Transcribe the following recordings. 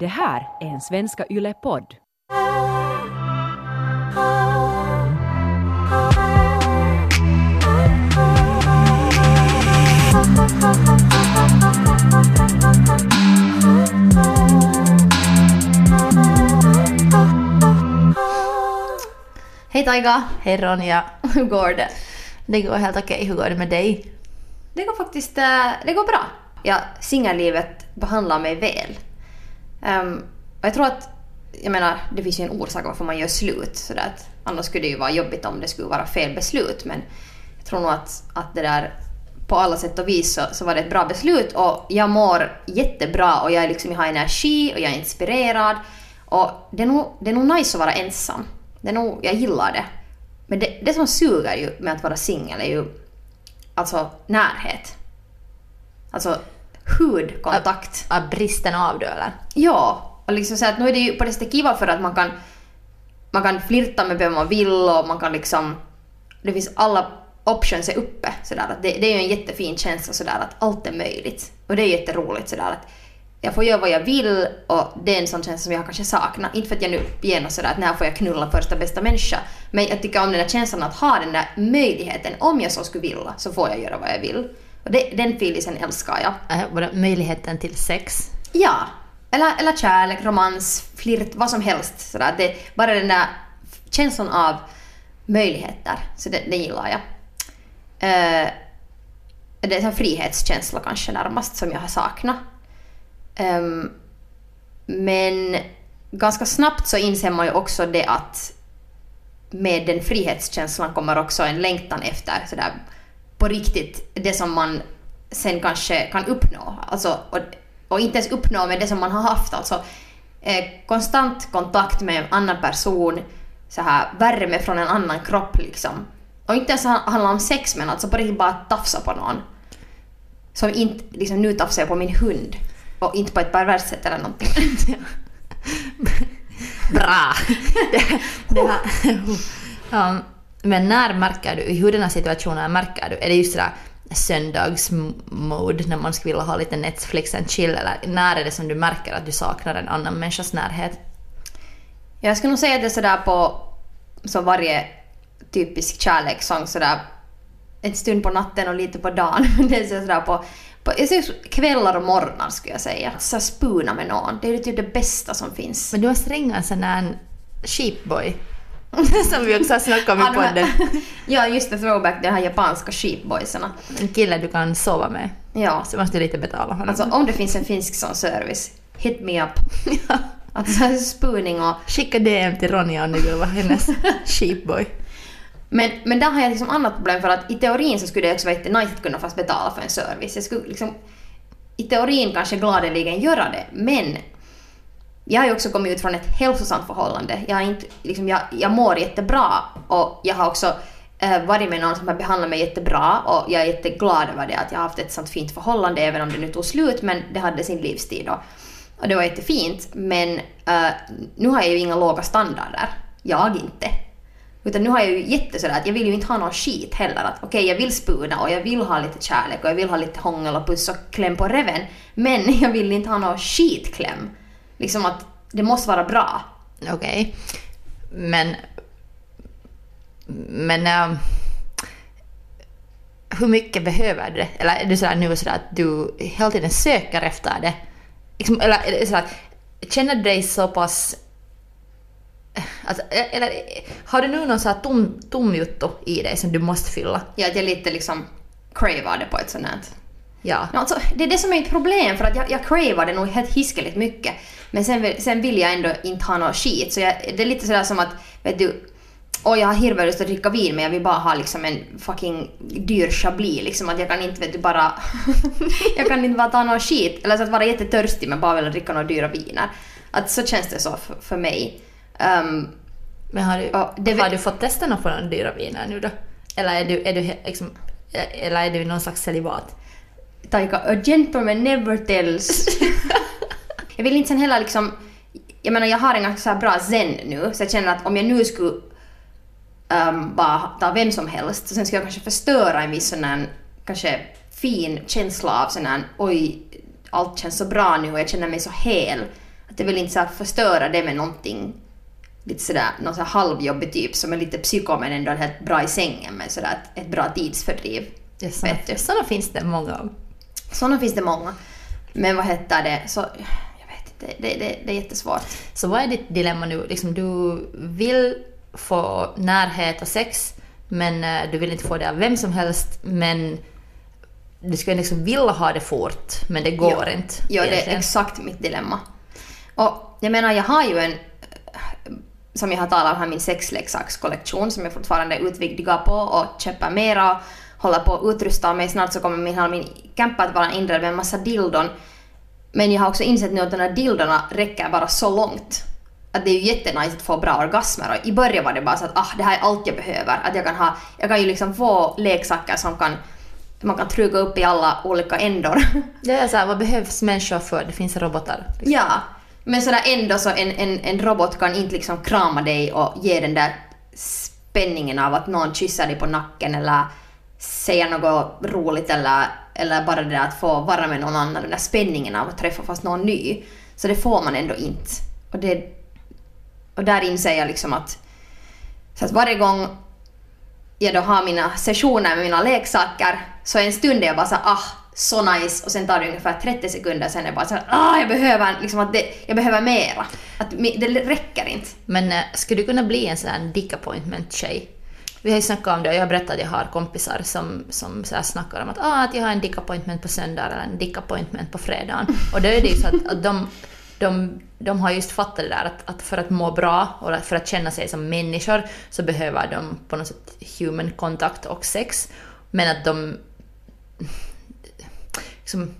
Det här är en Svenska Yle-podd. Hej Taiga! Hej Ronja. Hur går det? Det går helt okej. Hur går det med dig? Det går faktiskt eh, det går bra. Ja, singellivet behandlar mig väl. Um, och jag tror att, jag menar, det finns ju en orsak varför man gör slut. Så att, annars skulle det ju vara jobbigt om det skulle vara fel beslut. Men jag tror nog att, att det där på alla sätt och vis så, så var det ett bra beslut och jag mår jättebra och jag, liksom, jag har energi och jag är inspirerad. Och det är nog, det är nog nice att vara ensam. Det är nog, jag gillar det. Men det, det som suger ju med att vara singel är ju alltså närhet. Alltså hudkontakt. Av bristen av det eller? Ja, och liksom så att nu är det ju på det sättet kiva för att man kan, man kan flirta med vem man vill och man kan liksom... Det finns alla options är uppe sådär. Att det, det är ju en jättefin känsla sådär att allt är möjligt. Och det är jätteroligt sådär att jag får göra vad jag vill och det är en sån känsla som jag kanske saknar. Inte för att jag nu genast sådär att när får jag knulla första bästa människa. Men jag tycker om den där känslan att ha den där möjligheten. Om jag så skulle vilja så får jag göra vad jag vill. Och det, den feelingen älskar jag. Äh, bara möjligheten till sex. Ja. Eller, eller kärlek, romans, flirt, vad som helst. Sådär. Det, bara den där känslan av möjligheter. Så det, det gillar jag. Eh, det är en frihetskänsla kanske närmast som jag har saknat. Ehm, men ganska snabbt så inser man ju också det att med den frihetskänslan kommer också en längtan efter sådär på riktigt det som man sen kanske kan uppnå. Alltså, och, och inte ens uppnå med det som man har haft. Alltså, eh, konstant kontakt med en annan person, så här, värme från en annan kropp liksom. Och inte ens handla om sex men alltså på riktigt bara tafsa på någon. Som inte, liksom nu tafsar jag på min hund. Och inte på ett perverst sätt eller någonting. Bra! det, det här, um, men när märker du, i hurdana situationer märker du, är det just sådär söndagsmode när man skulle vilja ha lite Netflix and chill eller när är det som du märker att du saknar en annan människas närhet? Jag skulle nog säga att det är sådär på så varje typisk kärlekssång sådär en stund på natten och lite på dagen. Men det är sådär på, på kvällar och morgnar skulle jag säga. Så spuna med någon. Det är typ det bästa som finns. Men du måste ringa en sån där sheepboy. som vi också har snackat om i Ja, podden. ja, just det. Throwback, de här japanska sheepboysarna. En kille du kan sova med. Ja. Så måste du lite betala honom. Alltså om det finns en finsk sån service, hit me up. Alltså spooning och... Skicka DM till Ronja om du vill vara hennes sheepboy. Men, men där har jag liksom annat problem för att i teorin så skulle det också vara jättenice att kunna fast betala för en service. Jag skulle liksom i teorin kanske gladeligen göra det, men jag har ju också kommit ut från ett hälsosamt förhållande. Jag, har inte, liksom, jag, jag mår jättebra och jag har också eh, varit med någon som har behandlat mig jättebra och jag är jätteglad över det att jag har haft ett sånt fint förhållande även om det nu tog slut men det hade sin livstid och, Och det var jättefint men eh, nu har jag ju inga låga standarder. Jag inte. Utan nu har jag ju jätte sådär att jag vill ju inte ha någon skit heller. Att okej, jag vill spuna och jag vill ha lite kärlek och jag vill ha lite hångel och puss och kläm på reven. Men jag vill inte ha någon skitkläm. Liksom att det måste vara bra. Okej. Men... Men... ehm, hur mycket behöver du det? Eller är du sådär nu sådär att du hela tiden söker efter det? Liksom, eller är det sådär känner du dig så pass... Alltså, eller har du nu någon sån här tom, tom i dig som du måste fylla? Ja, att jag lite liksom cravar det på ett sånt här. Ja. Ja, Alltså, det är det som är ett problem för att jag, jag cravar det nog helt hiskeligt mycket. Men sen, sen vill jag ändå inte ha någon skit. Så jag, det är lite sådär som att, vet du, Åh, jag har hirveslust att dricka vin men jag vill bara ha liksom en fucking dyr chablis. Liksom att jag kan inte vet du bara... jag kan inte bara ta någon skit. Eller så att vara jättetörstig men bara vilja dricka några dyra viner. Att så känns det så för, för mig. Ehm, Men har du, det har du fått testa några dyra viner nu då? Eller är du, är du liksom, eller är du någon slags celibat? Taika, a gentleman never tells. jag vill inte sen heller liksom... Jag menar jag har en ganska bra zen nu så jag känner att om jag nu skulle ehm, bara ta vem som helst så sen skulle jag kanske förstöra en viss sån här, kanske fin känsla av sån här oj allt känns så bra nu och jag känner mig så hel. Att jag vill inte så förstöra det med någonting lite sådär, någon så här halvjobbig typ som är lite psyko men ändå helt bra i sängen men sådär ett, ett bra tidsfördriv. Såna finns det många av. Sådana finns det många. Men vad heter det, så jag vet inte, det, det, det är jättesvårt. Så vad är ditt dilemma nu? Liksom, du vill få närhet och sex, men eh, du vill inte få det av vem som helst, men du skulle liksom vilja ha det fort, men det går Ja. inte. Ja, det är exakt mitt dilemma. Och jag menar, jag har ju en, som jag har talat om här, min sexleksakskollektion som jag fortfarande utvidgar på och köper mera håller på att utrusta mig. Snart så kommer min, hela min camper att vara inredd med en massa dildon. Men jag har också insett nu att de här dildorna räcker bara så långt. Att det är ju jättenice att få bra orgasmer och i början var det bara så att ah, det här är allt jag behöver. Att jag kan ha, jag kan ju liksom få leksaker som kan, man kan truga upp i alla olika ändor. Det är så här, vad behövs människor för? Det finns robotar. Ja, men sådär ändå så en, en, en robot kan inte liksom krama dig och ge den där spänningen av att någon kysser dig på nacken eller säga något roligt eller, eller bara det där att få vara med någon annan, den där spänningen av att träffa fast någon ny. Så det får man ändå inte. Och, det, och där inser jag liksom att, så att varje gång jag då har mina sessioner med mina leksaker så en stund är jag bara så ah, så nice och sen tar det ungefär 30 sekunder sen är jag bara så här, ah, jag behöver liksom att det, jag behöver mera. Att det räcker inte. Men äh, skulle du kunna bli en sån här dick appointment-tjej? Vi har ju snackat om det och jag har berättat att jag har kompisar som, som så här snackar om att, ah, att jag har en dick appointment på söndag eller en dick appointment på fredagen. Och då är det ju så att, att de, de, de har just fattat det där att, att för att må bra och för att känna sig som människor så behöver de på något sätt human kontakt och sex. Men att de liksom,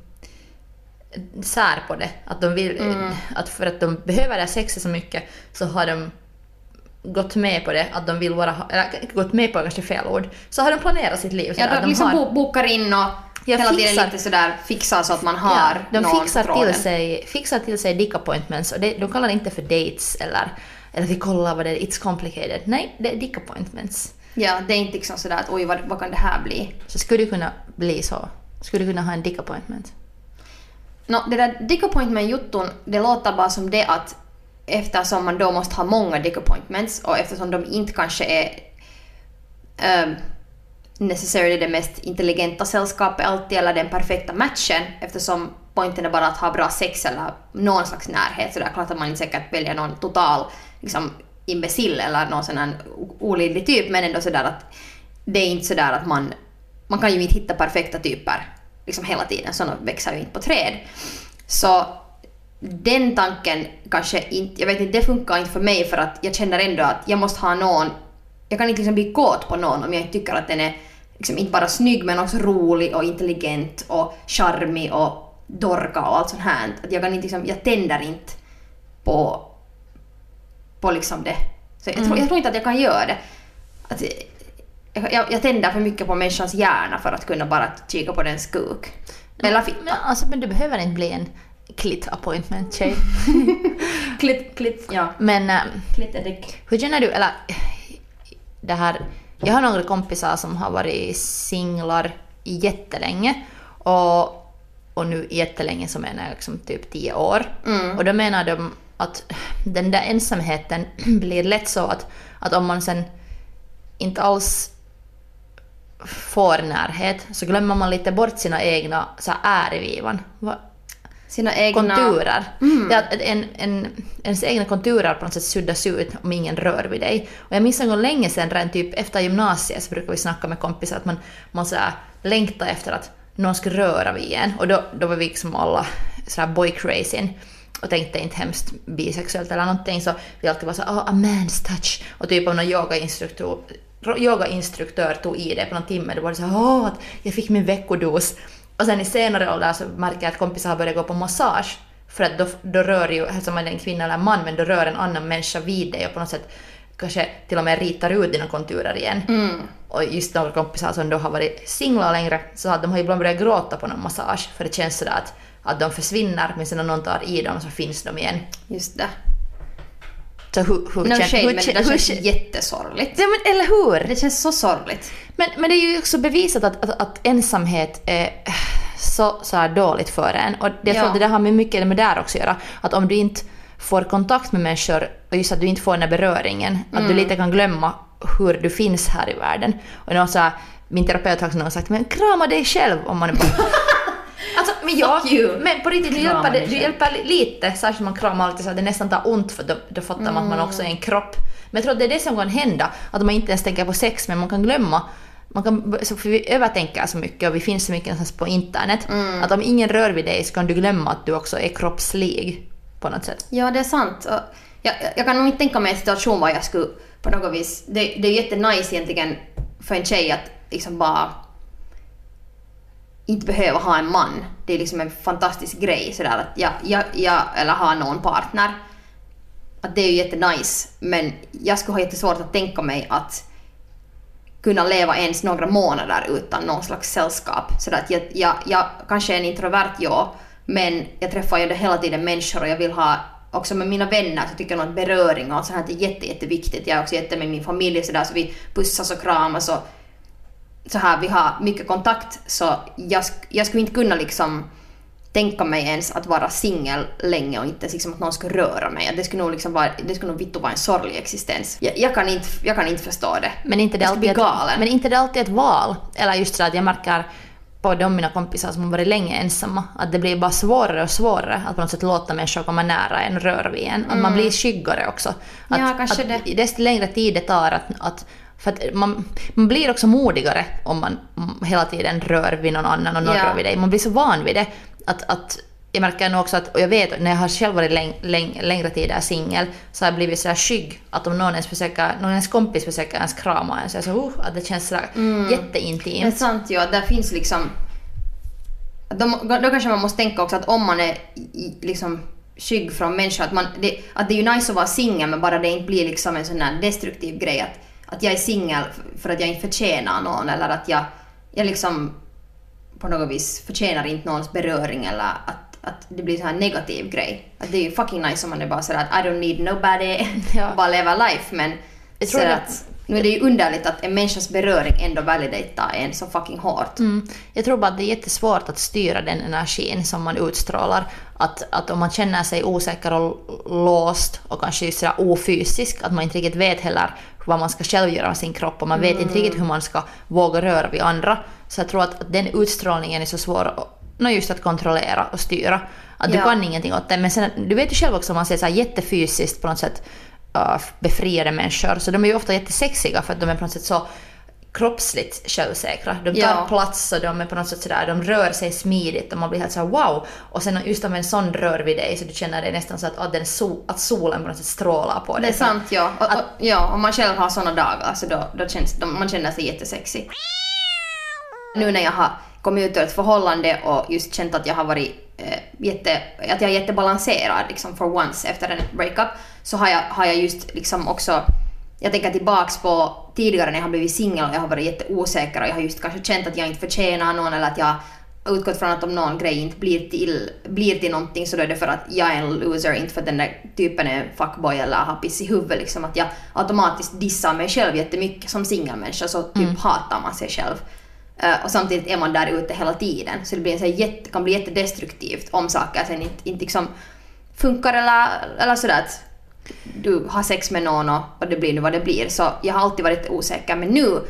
sär på det. Att de vill, att för att de behöver det här sexet så mycket så har de gått med på det, att de vill vara, eller gått med på kanske fel ord, så har de planerat sitt liv. så Ja, att de, de liksom har- bo- bokar in och Jag hela tiden fixar- lite sådär fixar så att man har Ja, de fixar tråden. till, sig, fixar till sig dick appointments och det, de kallar det inte för dates eller, eller vi kollar vad det är, it's complicated. Nej, det är dick appointments. Ja, det är inte liksom sådär att oj vad, vad kan det här bli? Så skulle du kunna bli så? Skulle du kunna ha en dick appointment? No, det där dick appointment jutton, det låter bara som det att eftersom man då måste ha många dick appointments och eftersom de inte kanske är um, necessarily det mest intelligenta sällskapet alltid eller den perfekta matchen eftersom poängen är bara att ha bra sex eller någon slags närhet så det är klart att man inte säkert väljer någon total liksom, imbecill eller någon sån här olidlig typ men ändå sådär att det är inte sådär att man man kan ju inte hitta perfekta typer liksom hela tiden, sådana växer ju inte på träd. Så den tanken kanske inte, jag vet inte, det funkar inte för mig för att jag känner ändå att jag måste ha någon, jag kan inte liksom bli kåt på någon om jag inte tycker att den är liksom inte bara snygg men också rolig och intelligent och charmig och dorka och allt sånt här. Att jag kan inte liksom, jag tänder inte på, på liksom det. Så jag, tror, jag tror inte att jag kan göra det. Att, jag, jag, tänder för mycket på människans hjärna för att kunna bara kika på dens kuk. Eller fitta. Men, alltså, men du behöver inte bli en clit appointment tjej. Klitt, klitt, ja. Men Klitt dick. hur känner du, eller det här, jag har några kompisar som har varit singlar jättelänge och, och nu jättelänge så menar jag liksom typ tio år. Och då menar de att den där ensamheten blir lätt så att, att om man sen inte alls får närhet så glömmer man lite bort sina egna så här ärevivan. Va- Sina egna... konturer. Är att en, en, ens egna konturer på något sätt suddas ut om ingen rör vid dig. Och jag minns en gång länge sedan, redan typ efter gymnasiet, så brukar vi snacka med kompisar att man, man så här längtar efter att någon ska röra vid en. Och då, då var vi liksom alla så här boy crazy och tänkte inte hemskt bisexuellt eller någonting så vi alltid var så oh, a man's touch. Och typ om någon yogainstruktör yogainstruktör tog i det på någon timme, då var det så här, åh, att jag fick min veckodos. Och sen i senare ålder så märker jag att kompisar har börjat gå på massage. För att då, då rör ju, som man är en kvinna eller en man, men då rör en annan människa vid dig och på något sätt kanske till och med ritar ut dina konturer igen. Och just några kompisar som då har varit singlar längre, så att de har ibland börjat gråta på någon massage. För det känns sådär att, att de försvinner, men sen när någon tar i dem så finns de igen. Just det. Så hur, hur No kän- shade, hur men det där hur känns kän- jättesorgligt. Ja men eller hur! Det känns så sorgligt. Men, men det är ju också bevisat att, att, att ensamhet är så, så här dåligt för en. Och jag tror Ja. att det där har med mycket med det där också att göra. Att om du inte får kontakt med människor och just att du inte får den där beröringen, att Mm. du lite kan glömma hur du finns här i världen. Och någon så här, min terapeut har också sagt men krama dig själv om man är bara Alltså, men ja, Fuck you. men på riktigt, du hjälper, du hjälper li- lite, särskilt man kramar alltid så att det nästan tar ont för då, då fattar man att man också är en kropp. Men jag tror att det är det som kan hända, att man inte ens tänker på sex men man kan glömma man kan, så för vi övertänker så mycket och vi finns så mycket någonstans på internet. Att om ingen rör vid dig så kan du glömma att du också är kroppslig på något sätt. Ja, det är sant. Och Jag, jag kan nog inte tänka mig en situation var jag skulle på något vis... Det, det är jättenice egentligen för en tjej att liksom bara inte behöva ha en man. Det är liksom en fantastisk grej sådär att jag, jag, jag eller ha någon partner. Att det är ju jättenice. Men jag skulle ha jättesvårt att tänka mig att kunna leva ens några månader utan någon slags sällskap. Så att jag, jag, jag kanske är en introvert, ja, men jag träffar ju hela tiden människor och jag vill ha också med mina vänner så tycker jag nog att beröring och sånt här är jätte, jätteviktigt. Jag är också jätte med min familj så där så vi pussas och kramas och så här, vi har mycket kontakt så jag, jag skulle inte kunna liksom tänka mig ens att vara singel länge och inte ens liksom att någon skulle röra mig. Det skulle nog liksom vara, det skulle nog vittu vara en sorglig existens. Jag, jag, kan, inte, jag kan inte förstå det. Men inte det jag alltid ett, men inte det alltid ett val. Eller just så att jag märker på de mina kompisar som har varit länge ensamma att det blir bara svårare och svårare att på något sätt låta människor komma nära en, röra vid en. Att man blir skyggare också. Att, Mm. Ja, kanske att det. Desto längre tid det tar att, att för att man, man blir också modigare om man mm, hela tiden rör vid någon annan och någon Ja. rör vid dig. Man blir så van vid det att, att jag märker nog också att, och jag vet när jag har själv varit läng, läng, längre tid är singel, så har jag blivit sådär skygg att om någon ens försöker, någon ens kompis försöker ens krama en så jag så uh, att det känns sådär Det är jätteintimt. sant att där finns liksom... Då, då kanske man måste tänka också att om man är liksom skygg från människor, att, man, det, att det är ju nice att vara singel men bara det inte blir liksom en sån här destruktiv grej att, att jag är singel för att jag inte förtjänar någon eller att jag, jag liksom på något vis förtjänar inte någons beröring eller att, att det blir sån här negativ grej. Att det är ju fucking nice om man är bara sådär att I don't need nobody, Ja. bara leva life men Jag tror så det- att, nu är det ju underligt att en människas beröring ändå validatar en så fucking hårt. Mm. Jag tror bara att det är jättesvårt att styra den energin som man utstrålar. Att, att om man känner sig osäker och låst och kanske just sådär ofysisk, att man inte riktigt vet heller vad man ska själv göra med sin kropp och man vet inte riktigt hur man ska våga röra vid andra. Så jag tror att, den utstrålningen är så svår att, nå just att kontrollera och styra. Att du Ja. kan ingenting åt det. Men sen, du vet ju själv också om man ser så här jättefysiskt på något sätt uh, befriade människor, så de är ju ofta jättesexiga för att de är på något sätt så kroppsligt självsäkra. De tar Ja. plats och de är på något sätt sådär, de rör sig smidigt och man blir helt såhär wow. Och sen just om en sån rör vid dig så du känner det nästan så att, att, den sol, att solen på något sätt strålar på dig. Det är sant ja. Och, Att- och, ja, om man själv har såna dagar så då, då känns då, man känner sig jättesexig. Nu när jag har kommit ut ur ett förhållande och just känt att jag har varit eh, jätte, att jag är jättebalanserad liksom for once efter en breakup så har jag, har jag just liksom också jag tänker tillbaks på tidigare när jag har blivit singel och jag har varit jätteosäker och jag har just kanske känt att jag inte förtjänar någon eller att jag utgått från att om någon grej inte blir till, blir till någonting så då är det för att jag är en loser, inte för att den där typen är en fuckboy eller har piss i huvudet liksom. Att jag automatiskt dissar mig själv jättemycket som singelmänniska så typ hatar man sig själv. Eh, och samtidigt är man där ute hela tiden så det blir en så jätte, kan bli jättedestruktivt om saker sen inte, inte liksom funkar eller, eller sådär att du har sex med någon och, det blir nu vad det blir. Så jag har alltid varit osäker men nu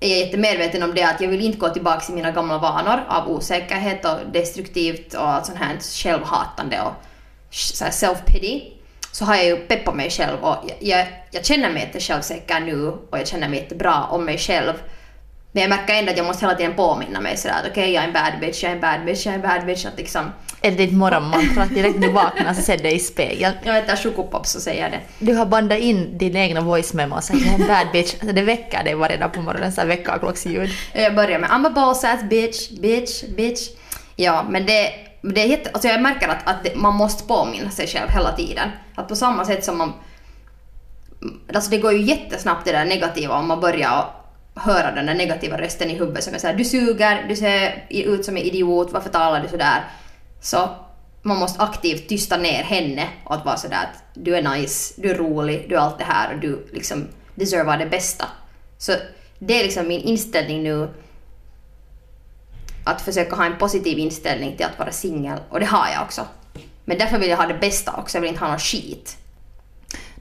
är jag jättemedveten om det att jag vill inte gå tillbaka till mina gamla vanor av osäkerhet och destruktivt och allt sånt här självhatande och self-pity. Så har jag ju peppat mig själv och jag, jag, jag känner mig jättesjälvsäker nu och jag känner mig jättebra om mig själv. Men jag märker ändå att jag måste hela tiden påminna mig sådär att okej jag är en bad bitch, jag är en bad bitch, jag är en bad bitch. Att liksom, Är det ditt morgonmantra att direkt när du vaknar så ser dig i spegeln? jag äter chokopops och säger det. Du har bandat in din egna voice memo och sagt jag är en bad bitch. Det väcker dig varje dag på morgonen, så väckarklocksljud. Jag börjar med I'm a boss ass bitch, bitch, bitch. Ja, men det, det är jätte, alltså jag märker att, att man måste påminna sig själv hela tiden. Att på samma sätt som man... Alltså det går ju jättesnabbt det där negativa om man börjar höra den där negativa rösten i huvudet som är såhär du suger, du ser ut som en idiot, varför talar du sådär? Så man måste aktivt tysta ner henne och att vara sådär att du är nice, du är rolig, du är allt det här och du liksom deservar det bästa. Så det är liksom min inställning nu att försöka ha en positiv inställning till att vara singel och det har jag också. Men därför vill jag ha det bästa också, jag vill inte ha någon skit.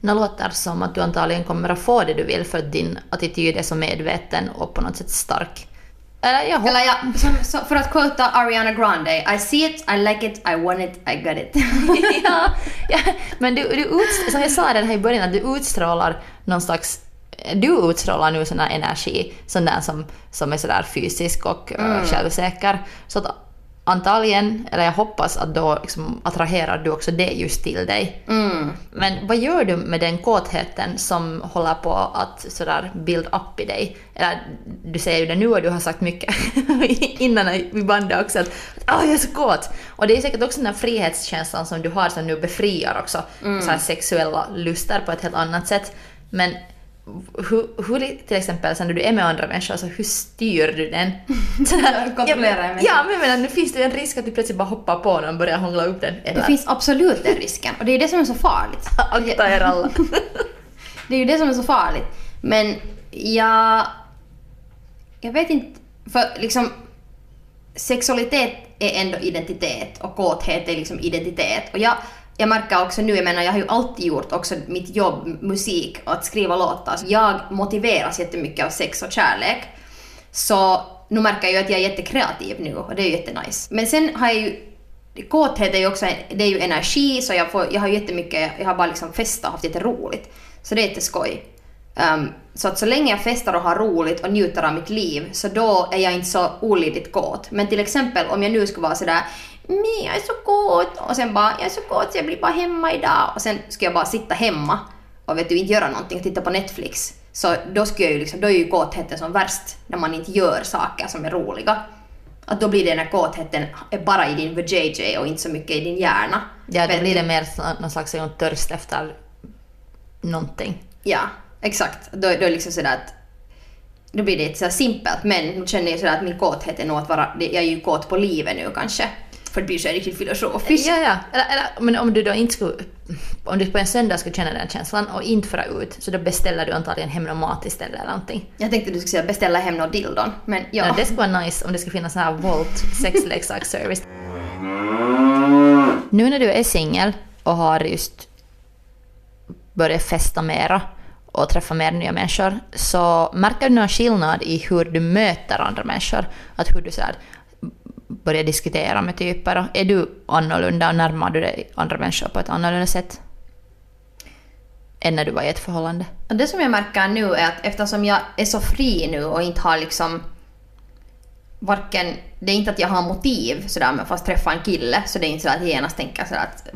Det låter som att du antagligen kommer att få det du vill för att din attityd är så medveten och på något sätt stark. Eller jag. Eller ja, som, så, för att quota Ariana Grande, I see it, I like it, I want it, I got it. ja, ja, men du, du utst- som jag sa det här i början, att du utstrålar någon slags du utstrålar nu sån energi, sån där som, som är sådär fysisk och mm. självsäker. Så att antagligen, eller jag hoppas att då liksom attraherar du också det just till dig. Mm. Men vad gör du med den kåtheten som håller på att sådär build up i dig? Eller du säger ju det nu och du har sagt mycket innan vi bandade också att oh, jag är så kåt. Och det är säkert också den här frihetskänslan som du har som nu befriar också mm. så sexuella luster på ett helt annat sätt. Men hur, hur till exempel sen när du är med andra människor, alltså hur styr du den? Kontrollerar en Ja, men jag menar, nu finns det en risk att du plötsligt bara hoppar på någon och börjar hångla upp den. Eller? Det finns absolut den risken och det är det som är så farligt. Akta er alla. det är ju det som är så farligt. Men jag... Jag vet inte, för liksom sexualitet är ändå identitet och kåthet är liksom identitet. Och jag jag märker också nu, jag menar jag har ju alltid gjort också mitt jobb, musik och att skriva låtar. Jag motiveras jättemycket av sex och kärlek. Så nu märker jag ju att jag är jättekreativ nu och det är ju jättenice. Men sen har jag ju Kåthet är ju också det är ju energi så jag, får, jag har jättemycket, jag har bara liksom festat och haft jätteroligt. Så det är jätteskoj. Um, ehm, så att så länge jag festar och har roligt och njuter av mitt liv så då är jag inte så olidligt kåt. Men till exempel om jag nu skulle vara sådär jag är så kåt och sen bara jag är så kåt så jag blir bara hemma idag och sen ska jag bara sitta hemma och vet du inte göra någonting och titta på Netflix. Så då, skulle jag ju liksom, då är ju kåtheten som värst när man inte gör saker som är roliga. Att då blir det när kåtheten bara i din VJJ och inte så mycket i din hjärna. Ja, då blir det mer någon slags törst efter någonting. Ja, exakt. Då, då är det liksom sådär att då blir det så simpelt men nu känner jag sådär att min kåthet är nog att vara, jag är ju kåt på livet nu kanske för att bli så riktigt filosofiskt. Ja, ja. Eller, eller, men om du då inte skulle, om du på en söndag skulle känna den känslan och inte föra ut, så då beställer du antagligen hem någon mat istället eller någonting. Jag tänkte att du skulle säga beställa hem någon dildon, men ja. ja det skulle vara nice om det skulle finnas sån här Volt sexleksaksservice. nu när du är singel och har just börjat festa mera och träffa mer nya människor, så märker du någon skillnad i hur du möter andra människor? Att hur du så här, börja diskutera med typer? och Är du annorlunda och närmar du dig andra människor på ett annorlunda sätt? Än när du var i ett förhållande? Det som jag märker nu är att eftersom jag är så fri nu och inte har liksom varken, det är inte att jag har motiv sådär med att träffa en kille så det är inte så att jag genast tänker sådär att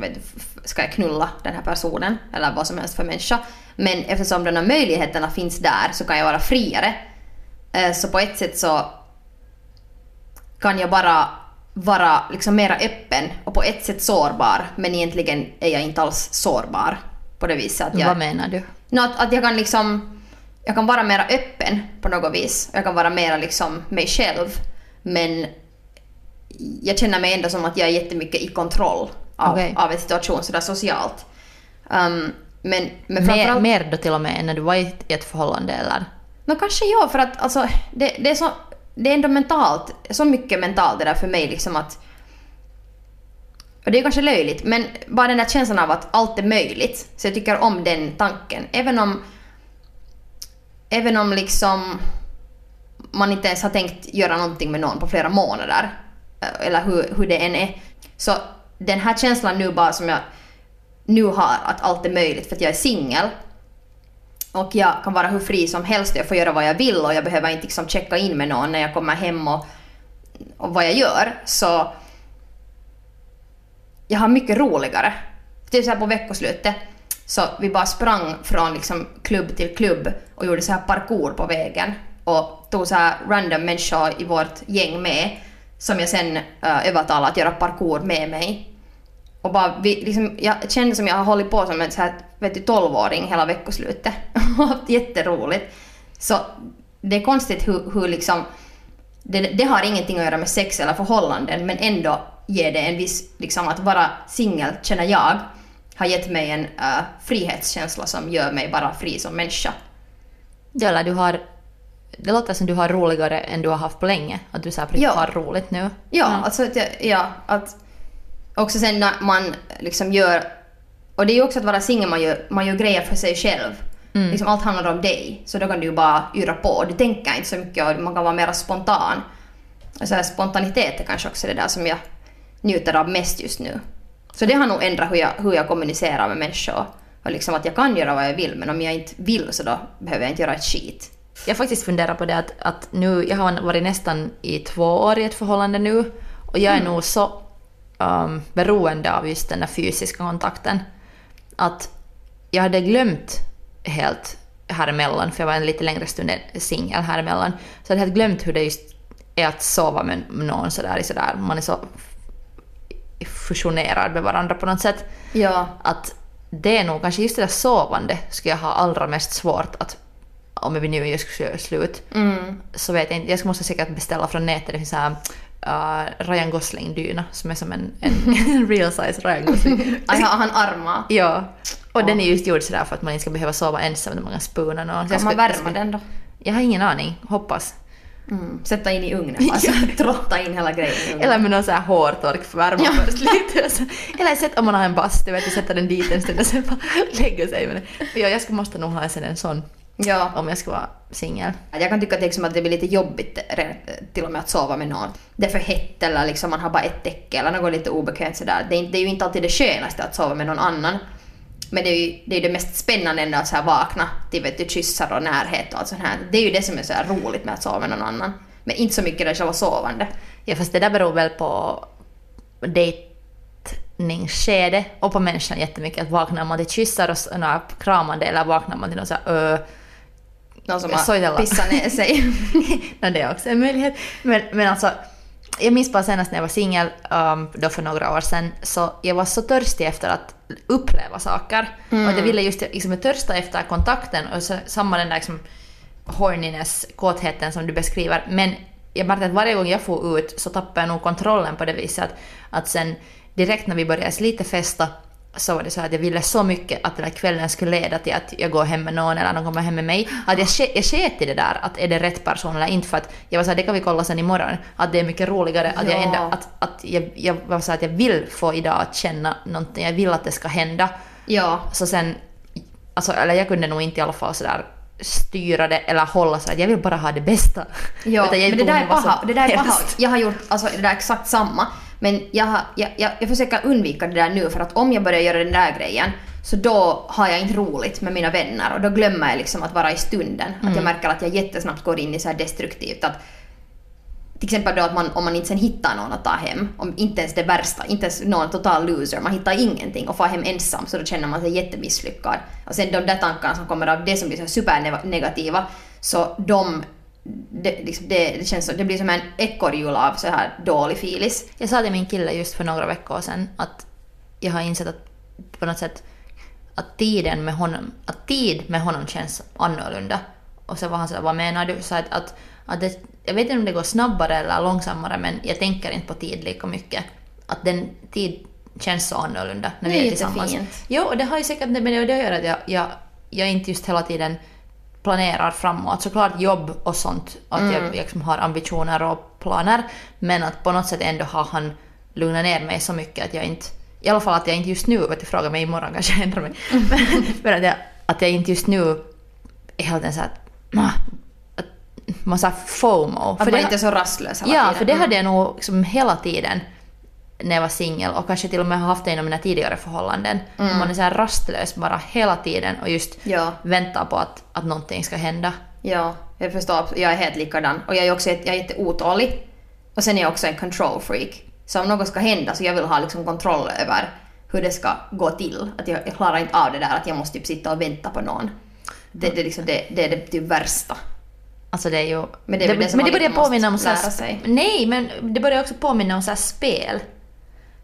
ska jag knulla den här personen eller vad som helst för människa. Men eftersom de här möjligheterna finns där så kan jag vara friare. Eh, så på ett sätt så kan jag bara vara liksom mera öppen och på ett sätt sårbar men egentligen är jag inte alls sårbar på det viset. Att jag, Vad menar du? No, att, att jag kan liksom jag kan vara mera öppen på något vis. Jag kan vara mera liksom mig själv. Men jag känner mig ändå som att jag är jättemycket i kontroll av, okay. av en situation sådär socialt. Um, men, men mer, mer då till och med än när du var i ett förhållande eller? Men kanske ja, för att alltså, det, det är så det är ändå mentalt, så mycket mentalt det där för mig liksom att och det är kanske löjligt, men bara den där känslan av att allt är möjligt. Så jag tycker om den tanken. Även om, även om liksom man inte ens har tänkt göra någonting med någon på flera månader, eh, eller hur, hur det än är. Så den här känslan nu bara som jag nu har, att allt är möjligt för att jag är singel, och jag kan vara hur fri som helst jag får göra vad jag vill och jag behöver inte liksom checka in med någon när jag kommer hem och, och vad jag gör. Så jag har mycket roligare. Typ så här på veckoslutet så vi bara sprang från liksom klubb till klubb och gjorde så här parkour på vägen och tog så här random människor i vårt gäng med som jag sen uh, övertalade att göra parkour med mig. Och bara, vi, liksom, jag kände som jag har hållit på som en så här, vet du, 12-åring hela veckoslutet och haft jätteroligt. Så det är konstigt hur, hur liksom, det, det, har ingenting att göra med sex eller förhållanden men ändå ger det en viss, liksom att vara singel känner jag, har gett mig en uh, frihetskänsla som gör mig bara fri som människa. Ja, du har det låter som du har roligare än du har haft på länge. Att du så här Ja. har roligt nu. Ja, alltså att, jag- ja, att också sen när man liksom gör, och det är ju också att vara singel, man gör, man gör grejer för sig själv. Liksom allt handlar om dig, så då kan du ju bara yra på. Du tänker inte så mycket och man kan vara mer spontan. Så här, spontanitet är kanske också det där som jag njuter av mest just nu. Så det har nog ändrat hur jag, hur jag kommunicerar med människor. Och liksom att jag kan göra vad jag vill, men om jag inte vill så då behöver jag inte göra ett skit. Jag har faktiskt funderat på det att, att nu, jag har varit nästan i två år i ett förhållande nu och jag är nog så um, beroende av just den där fysiska kontakten att jag hade glömt helt här emellan, för jag var en lite längre stund singel här emellan, så jag hade helt glömt hur det just är att sova med någon sådär, i sådär man är så fusionerad med varandra på något sätt. Ja, Att det är nog kanske just det där sovande skulle jag ha allra mest svårt att om vi nu just göra slut mm. så vet jag inte, jag måste säkert beställa från nätet, det finns så här uh, Ryan Gosling-dyna som är som en, en real size Ryan Gosling. Aj, har han armar? ja, och den är just gjord sådär för att man inte ska behöva sova ensam när man kan någon. Kan man värma skulle- den då? Jag har ingen aning, hoppas. Mm. Sätta in i ugnen bara, så trotta in hela grejen i ugnen. Eller med någon sån här hårtork för värma Ja. först lite. Eller sätt om man har en bastu, vet du, sätta den dit en stund och sen bara lägga sig med. För ja, jag skulle måste nog ha sen en sån Ja. om jag ska vara singel. Jag kan tycka att, liksom att det blir lite jobbigt till och med att sova med någon. Det är för hett eller liksom man har bara ett täcke eller något lite obekvämt sådär. Det är, det är ju inte alltid det skönaste att sova med någon annan. Men det är ju det, är det mest spännande ändå att så här vakna till vet du, kyssar och närhet och allt sånt här. Det är ju det som är så roligt med att sova med någon annan. Men inte så mycket det själva sovande. Ja, fast det där beror väl på dejtningsskede och på människan jättemycket. Att vaknar man till kyssar och kramande eller vaknar man till någon sån här ö... Någon som har pissat ner sig. Nej, det är också en möjlighet. Men, men alltså, jag minns bara senast när jag var singel, um, då för några år sedan, så jag var så törstig efter att uppleva saker. Och att jag ville just liksom, törsta efter kontakten och så, samma den där liksom, horniness, kåtheten som du beskriver. Men jag märkte att varje gång jag får ut så tappade jag nog kontrollen på det viset att, att sen direkt när vi började lite festa så var det så att jag ville så mycket att den här kvällen skulle leda till att jag går hem med någon eller någon kommer hem med mig. Att jag, ske- jag sket i det där, att är det rätt person eller inte för att jag var så här, det kan vi kolla sen imorgon. Att det är mycket roligare, att, jag, Ja. ändå, att, att jag, jag var så här, att jag vill få idag att känna någonting, jag vill att det ska hända. ja. Så sen, alltså, eller jag kunde nog inte i alla fall sådär styra det eller hålla så att jag vill bara ha det bästa. Ja, jag men det där är paha. Det där är paha. Jag har gjort alltså, det där exakt samma. Men jag, har, jag, jag, jag försöker undvika det där nu för att om jag börjar göra den där grejen så då har jag inte roligt med mina vänner och då glömmer jag liksom att vara i stunden. Att Mm. jag märker att jag jättesnabbt går in i så här destruktivt. Att, till exempel då att man, om man inte sen hittar någon att ta hem, om inte ens det värsta, inte ens någon total loser, man hittar ingenting och får hem ensam så då känner man sig jättemisslyckad. Och sen de där tankarna som kommer av det som blir så supernegativa, så de, det, liksom, det, det känns det blir som en ekorrhjul av så här dålig filis. Jag sa till min kille just för några veckor sedan att jag har insett att på något sätt att tiden med honom, att tid med honom känns annorlunda. Och så var han sådär, vad menar du? Så att, att, att det, jag vet inte om det går snabbare eller långsammare men jag tänker inte på tid lika mycket. Att den tid känns så annorlunda när Det vi är är tillsammans. jättefint. Jo, och det har ju säkert med det att göra att jag, jag, jag inte just hela tiden planerar framåt. Såklart jobb och sånt, att jag, jag liksom har ambitioner och planer. Men att på något sätt ändå har han lugnat ner mig så mycket att jag inte, i alla fall att jag inte just nu, vet du, fråga mig imorgon kanske jag ändrar mig. Men, men att, jag, att jag inte just nu är helt en så här, att man sa FOMO. Att man det- inte är så rastlös hela Ja, tiden. för det Mm. hade jag nog liksom hela tiden när jag var singel och kanske till och med har haft det inom mina tidigare förhållanden. Man är så här rastlös bara hela tiden och just Ja. väntar på att, att någonting ska hända. Ja, jag förstår. Jag är helt likadan. Och jag är också jag är jätteotålig. Och sen är jag också en control freak. Så om något ska hända så jag vill ha liksom kontroll över hur det ska gå till. Att jag, jag klarar inte av det där att jag måste typ sitta och vänta på någon. Det, det, är liksom, det, det är det typ värsta. Alltså det är ju... Men det är det men man det börjar påminna om så här. Nej, men det börjar också påminna om så här spel.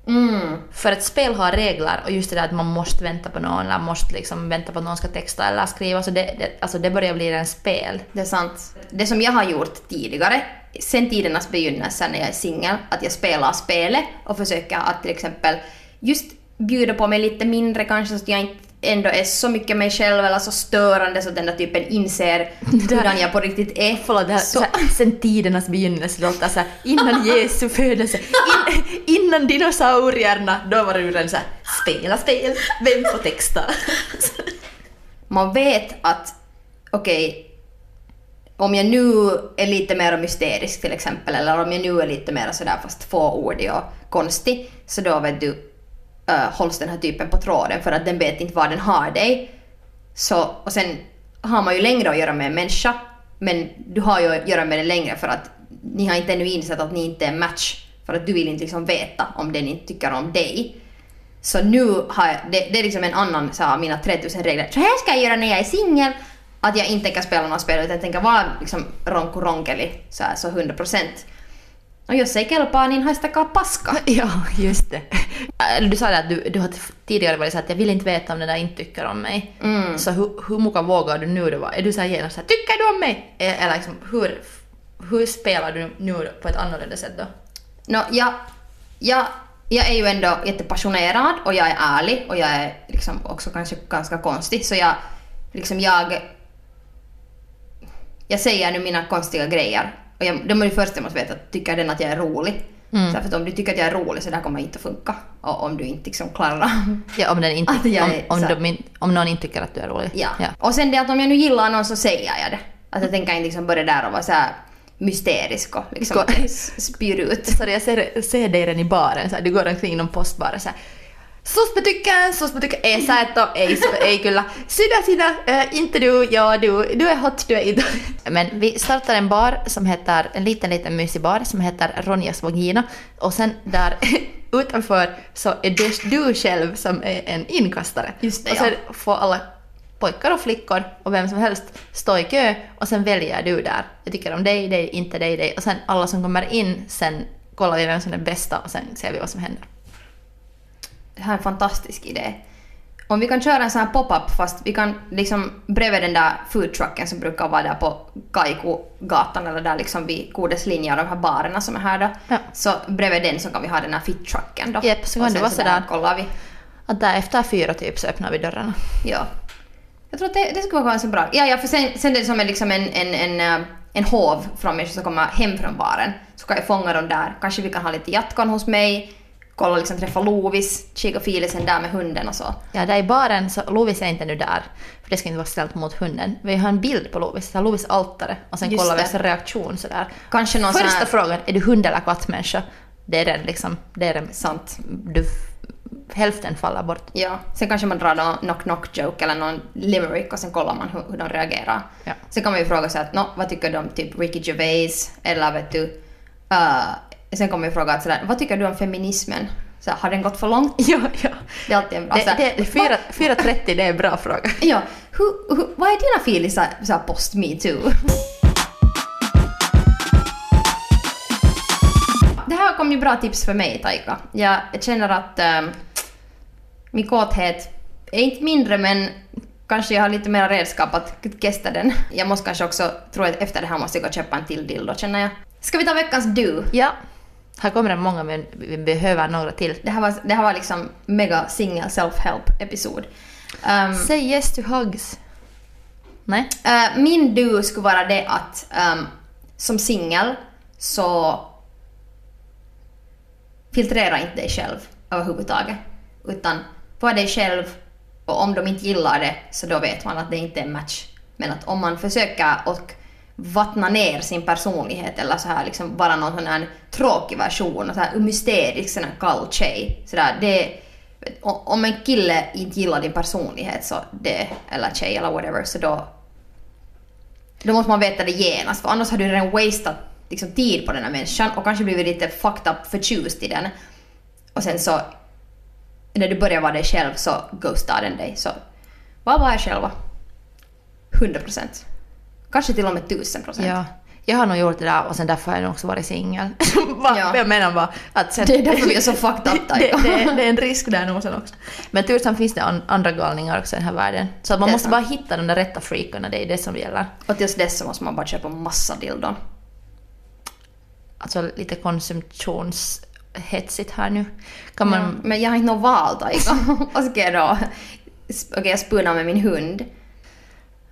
Mm. För ett spel har regler och just det där att man måste vänta på någon eller måste liksom vänta på att någon ska texta eller skriva. Så det, det, alltså det börjar bli en spel. Det är sant. Det som jag har gjort tidigare, sen tidernas begynnelse när jag är singel, att jag spelar spelet och försöker att till exempel just bjuda på mig lite mindre kanske så att jag inte ändå är så mycket mig själv eller så störande så att den där typen inser hurdan jag på riktigt är. Förlåt, det här, Så- så. sen tidernas begynnelse låter så här, innan Jesu födelse, in, innan dinosaurierna, då var det ju redan så här, spela spel, vem får texta? man vet att okej, om jag nu är lite mer mysterisk till exempel, eller om jag nu är lite mer sådär fast fåordig och konstig, så då vet du, uh, hålls den här typen på tråden för att den vet inte var den har dig. Så, och sen har man ju längre att göra med en människa, men du har ju att göra med den längre för att ni har inte ännu insett att ni inte är en match, för att du vill inte liksom veta om den inte tycker om dig. Så nu har jag, det, det är liksom en annan så här, mina 3000 regler. Så här ska jag göra när jag är singel. Att jag inte kan spela något spel utan jag tänker vara liksom ronku ronkeli så, här, så 100%. Och jos ei kelpaa niin haistakaa paska. Ja, just det. Eller Du sa det att du, du har tidigare varit så att jag vill inte veta om den där inte tycker om mig. Så hur, hur mycket vågar du nu då? Är du så här genast så här, tycker du om mig? Eller liksom, hur, hur spelar du nu på ett annorlunda sätt då? No, jag, jag, jag är ju ändå jättepassionerad och jag är ärlig och jag är liksom också kanske ganska konstig så jag liksom jag jag säger nu mina konstiga grejer och jag, de är det första jag måste veta, tycker den att jag är rolig? Mm. Så för om du tycker att jag är rolig så där kommer inte att funka. Och om du inte liksom klarar Ja, om, den inte, Att jag om, är om, så här- de, om någon inte tycker att du är rolig. Ja. Och sen det att om jag nu gillar någon så säger jag det. Att jag tänker inte liksom börja där och vara så här mysterisk och liksom spyr ut. Sorry, jag ser, ser dig redan i baren, så här, du går omkring någon postbar så här. Suspetykkään, suspetykkään, ei sä et oo, ei, ei kyllä. Sinä, sinä, äh, inte du, ja du, du är hot, du är inte. Men vi startar en bar som heter, en liten, liten mysig bar som heter Ronjas Vagina. Och sen där utanför så är det du själv som är en inkastare. Just det, och sen får alla pojkar och flickor och vem som helst stå i kö och sen väljer du där. Jag tycker om dig, dig, inte dig, dig. Och sen alla som kommer in, sen kollar vi vem som är bästa och sen ser vi vad som händer. Det här är en fantastisk idé. Om vi kan köra en sån här pop-up fast vi kan liksom bredvid den där foodtrucken som brukar vara där på Kaikogatan eller där liksom vid Kodes linje och de här barerna som är här då. Ja. Så bredvid den så kan vi ha den här fit-trucken då. Jepp, så kan det vara sådär. kollar vi. Att där efter fyra typ så öppnar vi dörrarna. Ja. Jag tror att det, det skulle vara ganska bra. Ja, ja för sen, sen är det som en, liksom en, en, en, eh, en hov från människor som kommer hem från baren. Så kan jag fånga dem där. Kanske vi kan ha lite jatkan hos mig. Kolla liksom träffa Lovis, kika filisen där med hunden och så. Ja, där i baren så Lovis är inte nu där, för det ska inte vara ställt mot hunden. Vi har en bild på Lovis, så Lovis altare och sen Just kollar vi hans reaktion sådär. Kanske någon Första här- frågan, är du hund eller kattmänniska? Det är den liksom, det är den, Sant. du, hälften faller bort. Ja. Sen kanske man drar någon knock-knock joke eller någon limerick och sen kollar man hur, hur de reagerar. Ja. Sen kan man ju fråga sig att nå, vad tycker du om typ Ricky Gervais eller vet du... Uh, sen kommer ju fråga att sådär, vad tycker du om feminismen? Så här, har den gått för långt? Ja, ja. Det är alltid en bra... Det, det, fyra- 4.30 det är en bra fråga. Ja, hur, hur, vad är dina här post metoo? Det här kom ju bra tips för mig, Taika. Jag känner att ähm, min kåthet är inte mindre, men kanske jag har lite mer redskap att kesta den. Jag måste kanske också, tror att efter det här måste jag gå och köpa en till dildo, känner jag. Ska vi ta veckans du? Ja. Här kommer det många men vi behöver några till. Det här var, det här var liksom mega single self-help episod. Um, Say yes to hugs. Nej? Eh, min du skulle vara det att ehm, som singel så filtrera inte dig själv överhuvudtaget. Utan var dig själv och om de inte gillar det så då vet man att det inte är en match. Men att om man försöker och vattna ner sin personlighet eller så här liksom vara någon sån här tråkig version och så här mysterisk sån här kall tjej. Så där, det, om en kille inte gillar din personlighet så det, eller tjej eller whatever så då då måste man veta det genast för annars har du redan wasted liksom, tid på den här människan och kanske blivit lite fucked up förtjust i den. Och sen så när du börjar vara dig själv så ghostar den dig. Så var bara er själva. 100 procent. Kanske till och med 1000%. Ja. Jag har nog gjort det där och sen därför har jag också varit singel. Ja. Jag menar bara att sen, Det är därför vi är så fucked up, det, det, det, är en risk där nog sen också. Men tusan finns det an, andra galningar också i den här världen. Så man måste sant. bara hitta de där rätta freakarna, det är det som gäller. Och tills dess så måste man bara köpa massa dildon. Alltså lite konsumtionshetsigt här nu. Kan man... Ja, men jag har inte något val Taika. Vad ska jag då? okej jag spunar med min hund.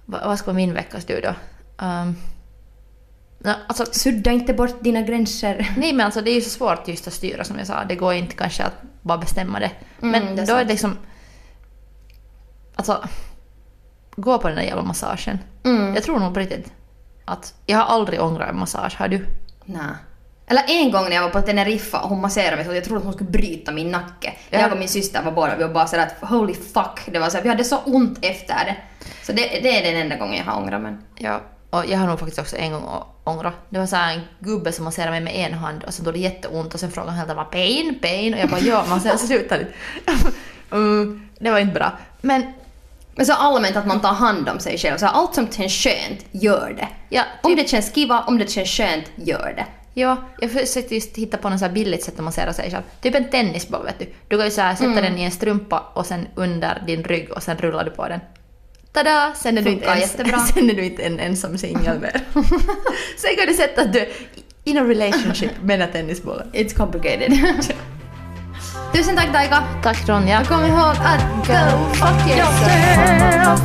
Va, vad ska vara min veckas du då? Um, alltså, Sudda inte bort dina gränser. nej men alltså det är ju så svårt just att styra som jag sa. Det går inte kanske att bara bestämma det. Mm, Men det är då är det liksom... Alltså... Gå på den där jävla massagen. Mm. Jag tror nog på riktigt att... Jag har aldrig ångrat en massage, har du? Nej. Eller en gång när jag var på Teneriffa och hon masserade mig så jag trodde att hon skulle bryta min nacke. Ja. Jag och min syster var båda, vi var bara sådär att holy fuck. Det var så här, vi hade så ont efter det. Så det, det är den enda gången jag har ångrat men. Ja. Och jag har nog faktiskt också en gång ångrat. Det var så en gubbe som masserade mig med en hand och sen tog det jätteont och sen frågade han helt bara pain, pain och jag bara ja, man sen sluta lite. mm, det var inte bra. Men Men så allmänt att man tar hand om sig själv. Så här, allt som känns skönt, gör det. ja, Om typ, det känns kiva, om det känns skönt, gör det. ja, jag försökte just hitta på något så billigt sätt att massera sig själv. Typ en tennisboll vet du. Du kan ju så sätta den i en strumpa och sen under din rygg och sen rullar du på den. Tada! Sen är du inte, ens, jättebra. sen är du inte en ensam singel mer. sen kan du sätta att du är in a relationship med den tennisbollen. It's complicated. Tusen tack Taika. Tack Ronja. Och kom ihåg att go fuck yourself.